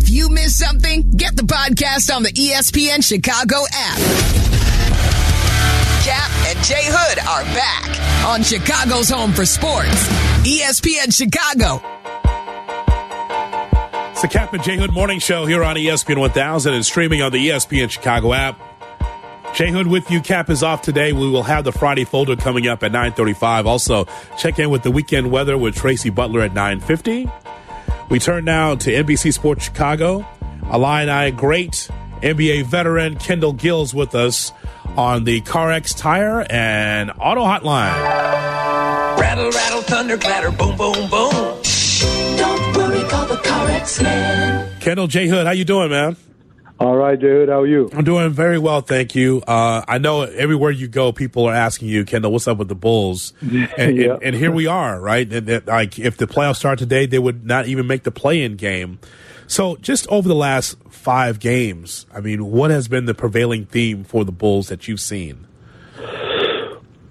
If you miss something, get the podcast on the ESPN Chicago app. Cap and Jay Hood are back on Chicago's home for sports. ESPN Chicago. It's the Cap and Jay Hood Morning Show here on ESPN 1000 and streaming on the ESPN Chicago app. Jay Hood with you. Cap is off today. We will have the Friday folder coming up at 9:35. Also, check in with the weekend weather with Tracy Butler at 9:50. We turn now to NBC Sports Chicago. Illini great NBA veteran Kendall Gills with us on the CarX Tire and Auto Hotline. Rattle, rattle, thunder, clatter, boom, boom, boom. Don't worry, call the CarX man. Kendall Jay Hood, how you doing, man? All right, dude. How are you? I'm doing very well, thank you. Uh, I know everywhere you go, people are asking you, Kendall, what's up with the Bulls? And, Yeah. and, and here we are, right? And, that, like, if the playoffs start today, they would not even make the play-in game. So, just over the last five games, I mean, what has been the prevailing theme for the Bulls that you've seen?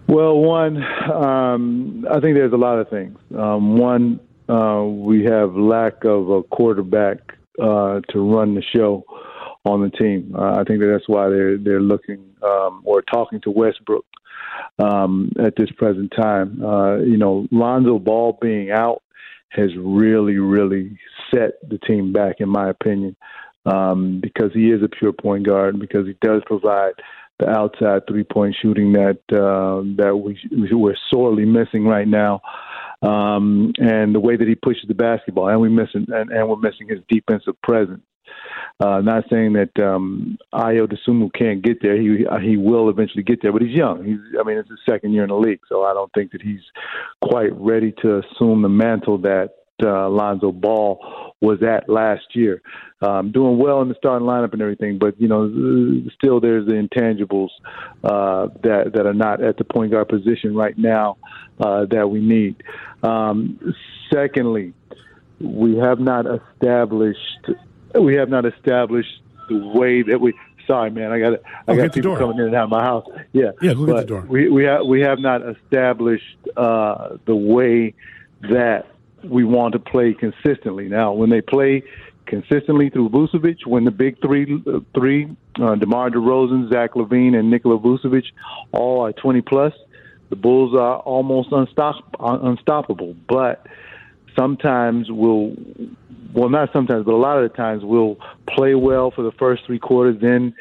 Well, one, um, I think there's a lot of things. Um, one, uh, we have lack of a quarterback uh, to run the show on the team. Uh, I think that that's why they're they're looking um, or talking to Westbrook um, at this present time. Uh, you know, Lonzo Ball being out has really, really set the team back, in my opinion, um, because he is a pure point guard, because he does provide the outside three point shooting that uh, that we we're sorely missing right now. Um, and the way that he pushes the basketball, and we missing and, and we're missing his defensive presence. Uh, not saying that um, Ayo can't get there. He he will eventually get there, but he's young. He's I mean it's his second year in the league, so I don't think that he's quite ready to assume the mantle that uh, Lonzo Ball was at last year. Um, doing well in the starting lineup and everything, but you know still there's the intangibles uh, that that are not at the point guard position right now uh, that we need. Um, secondly, we have not established we have not established the way that we. Sorry, man. I got I Oh, got people door. coming in and out of my house. Yeah, Yeah, go get the door. We we have we have not established uh, the way that we want to play consistently. Now, when they play consistently through Vucevic, when the big three three uh, DeMar DeRozan, Zach LaVine, and Nikola Vucevic all are twenty plus, the Bulls are almost unstop, un- unstoppable. But sometimes we'll well not sometimes but a lot of the times we'll play well for the first three quarters then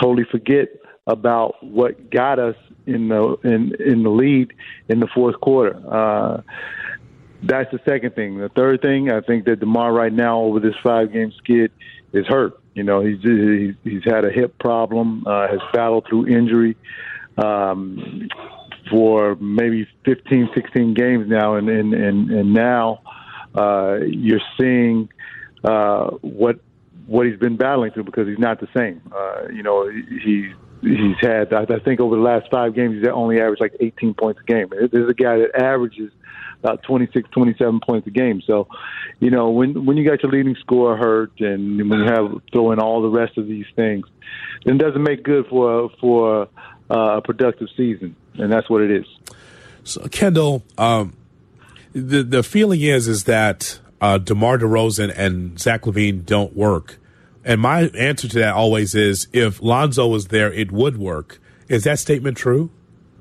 totally forget about what got us in the in in the lead in the fourth quarter. Uh that's the second thing. The third thing i think that demar right now over this five game skid is hurt. You know he's he's, he's had a hip problem uh has battled through injury. Um for maybe 15, 16 games now, and and and, and now uh, you're seeing uh, what what he's been battling through because he's not the same. Uh, you know, he he's had I think over the last five games he's only averaged like 18 points a game. There's a guy that averages about 26, 27 points a game. So, you know, when when you got your leading scorer hurt and when you have throw in all the rest of these things, then it doesn't make good for for uh, a productive season, and that's what it is. So, Kendall, um, the the feeling is is that uh, Demar Derozan and Zach LaVine don't work, and my answer to that always is if Lonzo was there, it would work. Is that statement true?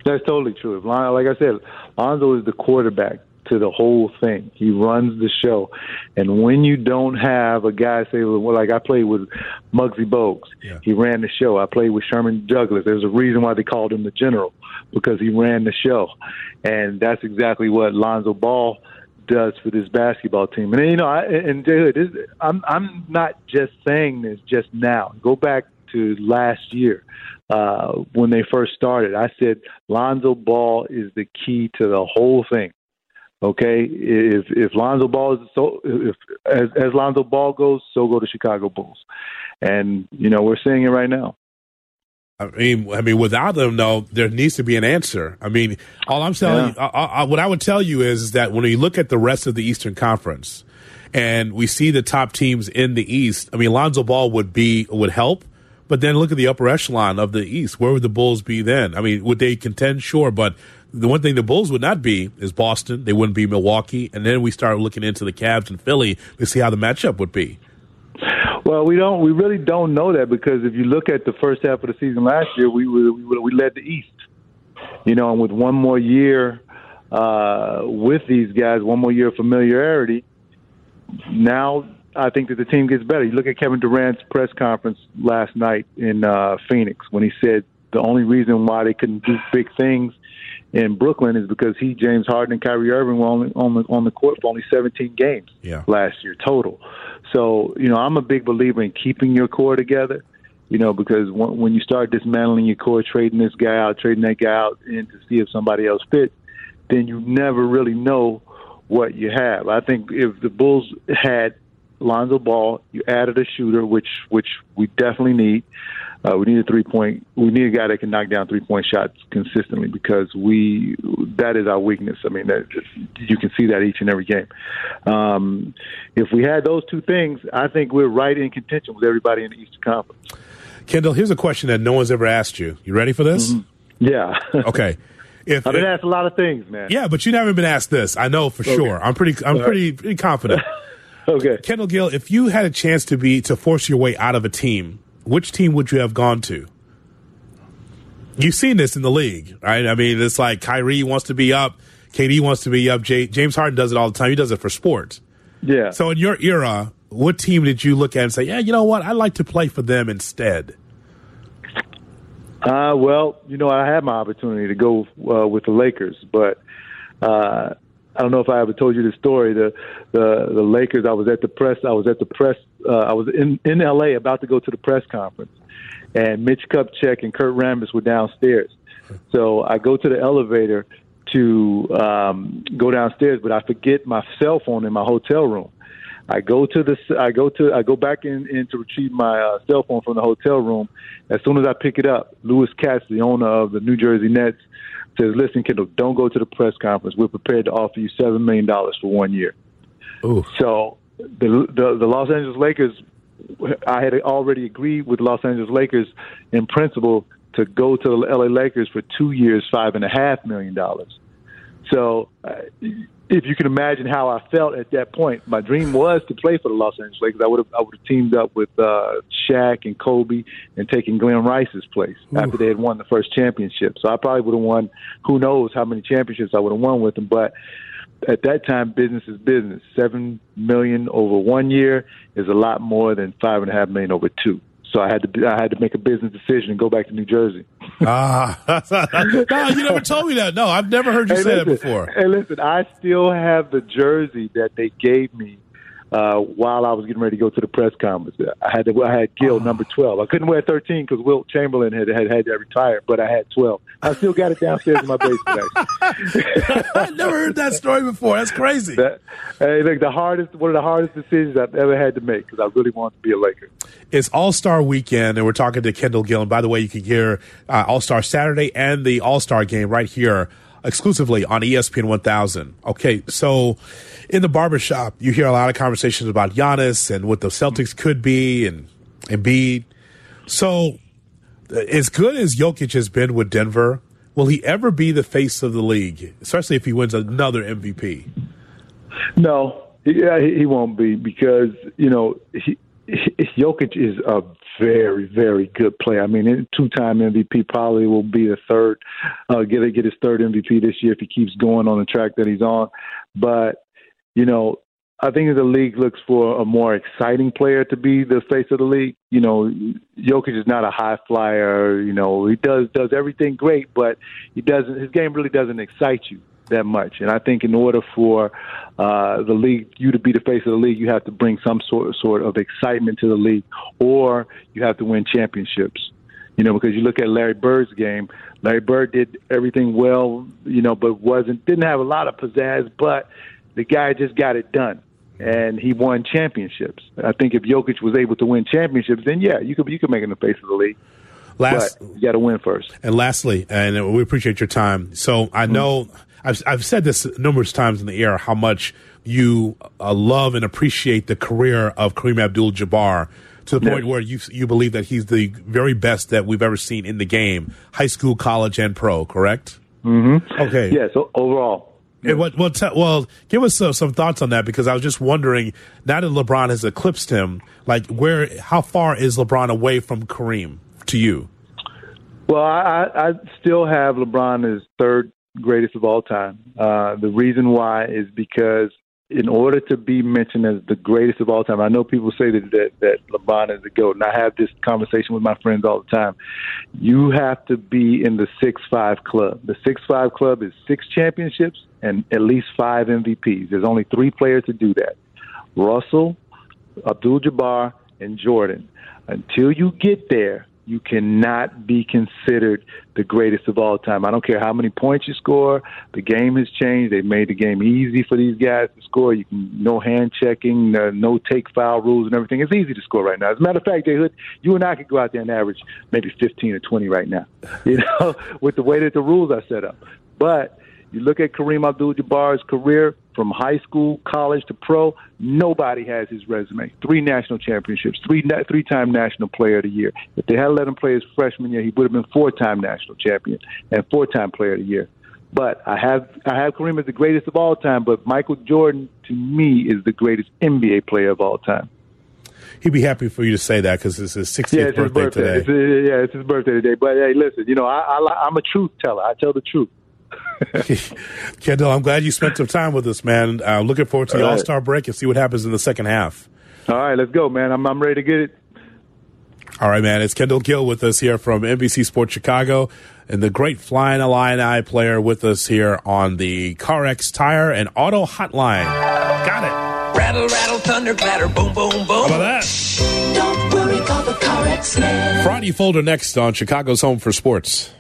That's totally true. If Lon, like I said, Lonzo is the quarterback to the whole thing. He runs the show, and when you don't have a guy say, well, like I played with Muggsy Bogues, Yeah. he ran the show. I played with Sherman Douglas. There's a reason why they called him the general because he ran the show, and that's exactly what Lonzo Ball does for this basketball team. And you know, I, and Jay Hood, this, I'm I'm not just saying this just now. Go back to last year uh, when they first started. I said Lonzo Ball is the key to the whole thing. Okay, if if Lonzo Ball is so if as as Lonzo Ball goes, so go the Chicago Bulls, and you know we're seeing it right now. I mean, I mean, without them, though, there needs to be an answer. I mean, all I'm telling Yeah. you, I, I, what I would tell you is, is that when you look at the rest of the Eastern Conference, and we see the top teams in the East, I mean, Lonzo Ball would be would help, but then look at the upper echelon of the East. Where would the Bulls be then? I mean, would they contend? Sure, but the one thing the Bulls would not be is Boston. They wouldn't be Milwaukee, and then we start looking into the Cavs and Philly to see how the matchup would be. Well, we don't. We really don't know that because if you look at the first half of the season last year, we we, we led the East. You know, and with one more year uh, with these guys, one more year of familiarity, now I think that the team gets better. You look at Kevin Durant's press conference last night in uh, Phoenix when he said the only reason why they couldn't do big things in Brooklyn is because he, James Harden, and Kyrie Irving were only on the on the court for only 17 games Yeah. last year total. So you know, I'm a big believer in keeping your core together. You know, because when, when you start dismantling your core, trading this guy out, trading that guy out, in to see if somebody else fits, then you never really know what you have. I think if the Bulls had Lonzo Ball, you added a shooter, which which we definitely need. Uh, we need a three point. We need a guy that can knock down three point shots consistently because we that is our weakness. I mean, that, you can see that each and every game. Um, if we had those two things, I think we're right in contention with everybody in the Eastern Conference. Kendall, here's a question that no one's ever asked you. You ready for this? Yeah, Okay. If I've been asked a lot of things, man. yeah, but you never been asked this. I know for sure. I'm pretty. I'm pretty, pretty confident. Okay. Kendall Gill, if you had a chance to be to force your way out of a team, which team would you have gone to? You've seen this in the league, right? I mean, it's like Kyrie wants to be up, KD wants to be up. J- James Harden does it all the time. He does it for sports. Yeah. So in your era, what team did you look at and say, "Yeah, you know what? I'd like to play for them instead." Uh, well, you know, I had my opportunity to go uh, with the Lakers, but uh, I don't know if I ever told you the story. The the the Lakers. I was at the press. I was at the press. Uh, I was in in L.A. about to go to the press conference, and Mitch Kupchak and Kurt Rambis were downstairs. So I go to the elevator to um, go downstairs, but I forget my cell phone in my hotel room. I go to the I go to I go back in, in to retrieve my uh, cell phone from the hotel room. As soon as I pick it up, Lewis Katz, the owner of the New Jersey Nets, says, "Listen, Kendall, don't go to the press conference. We're prepared to offer you seven million dollars for one year." Ooh. So the, the the Los Angeles Lakers, I had already agreed with the Los Angeles Lakers in principle to go to the LA Lakers for two years, five and a half million dollars. So, uh, if you can imagine how I felt at that point, my dream was to play for the Los Angeles Lakers. I would have I would have teamed up with uh, Shaq and Kobe and taken Glenn Rice's place after they had won the first championship. So I probably would have won. Who knows how many championships I would have won with them, but at that time, business is business. Seven million over one year is a lot more than five and a half million over two. So I had to I had to make a business decision and go back to New Jersey. Ah, no, you never told me that. No, I've never heard you Hey, say that before. Hey, listen, I still have the jersey that they gave me uh, while I was getting ready to go to the press conference. I had the, I had Gill number twelve. I couldn't wear thirteen because Wilt Chamberlain had had had that retired, but I had twelve. I still got it downstairs in my basement. I never heard that story before. That's crazy. That, hey, look, the hardest one of the hardest decisions I've ever had to make because I really wanted to be a Laker. It's All Star Weekend, and we're talking to Kendall Gill. And by the way, you can hear uh, All Star Saturday and the All Star game right here exclusively on ESPN 1000. Okay, so in the barbershop, you hear a lot of conversations about Giannis and what the Celtics could be and Embiid. So, uh, as good as Jokic has been with Denver, will he ever be the face of the league, especially if he wins another MVP? No, he, won't be because you know he, Jokic is a very, very good player. I mean, two-time MVP probably will be the third, uh, get get his third MVP this year if he keeps going on the track that he's on. But you know, I think the league looks for a more exciting player to be the face of the league. You know, Jokic is not a high flyer. You know, he does does everything great, but he doesn't. His game really doesn't excite you that much. And I think in order for uh, the league, you to be the face of the league, you have to bring some sort sort of excitement to the league, or you have to win championships. You know, because you look at Larry Bird's game. Larry Bird did everything well, you know, but wasn't didn't have a lot of pizzazz. But the guy just got it done, and he won championships. I think if Jokic was able to win championships, then yeah, you could you could make him the face of the league. Last, but you got to win first. And lastly, and we appreciate your time. So I know I've, I've said this numerous times in the air how much you uh, love and appreciate the career of Kareem Abdul-Jabbar to the Yeah. point where you you believe that he's the very best that we've ever seen in the game, high school, college, and pro. Correct? Mm-hmm. Okay. Yeah. So overall, Hey, what, well, te- well, give us uh, some thoughts on that because I was just wondering now that LeBron has eclipsed him, like where, how far is LeBron away from Kareem to you? Well, I, I still have LeBron as third greatest of all time. Uh, the reason why is because in order to be mentioned as the greatest of all time, I know people say that, that, that LeBron is the GOAT, and I have this conversation with my friends all the time. You have to be in the 6 5 club. The 6 5 club is six championships and at least five MVPs. There's only three players to do that Russell, Abdul Jabbar, and Jordan. Until you get there, you cannot be considered the greatest of all time. I don't care how many points you score. The game has changed. They've made the game easy for these guys to score. You can no hand checking, no take foul rules, and everything. It's easy to score right now. As a matter of fact, Jay Hood, you and I could go out there and average maybe 15 or 20 right now. You know, with the way that the rules are set up. But you look at Kareem Abdul-Jabbar's career from high school, college to pro. Nobody has his resume. Three national championships, three three-time national player of the year. If they had let him play his freshman year, he would have been four-time national champion and four-time player of the year. But I have I have Kareem as the greatest of all time. But Michael Jordan, to me, is the greatest NBA player of all time. He'd be happy for you to say that because it's his 60th yeah, it's birthday, his birthday today. It's, yeah, it's his birthday today. But hey, listen, you know, I, I, I'm a truth teller. I tell the truth. Kendall, I'm glad you spent some time with us, man. Uh, looking forward to the All right. All Star break and see what happens in the second half. All right, let's go, man. I'm I'm ready to get it. All right, man. It's Kendall Gill with us here from NBC Sports Chicago, and the great Flying Illini player with us here on the CarX Tire and Auto Hotline. Got it. Rattle, rattle, thunder, clatter, boom, boom, boom. How about that? Don't worry, call the CarX man. Friday folder next on Chicago's Home for Sports.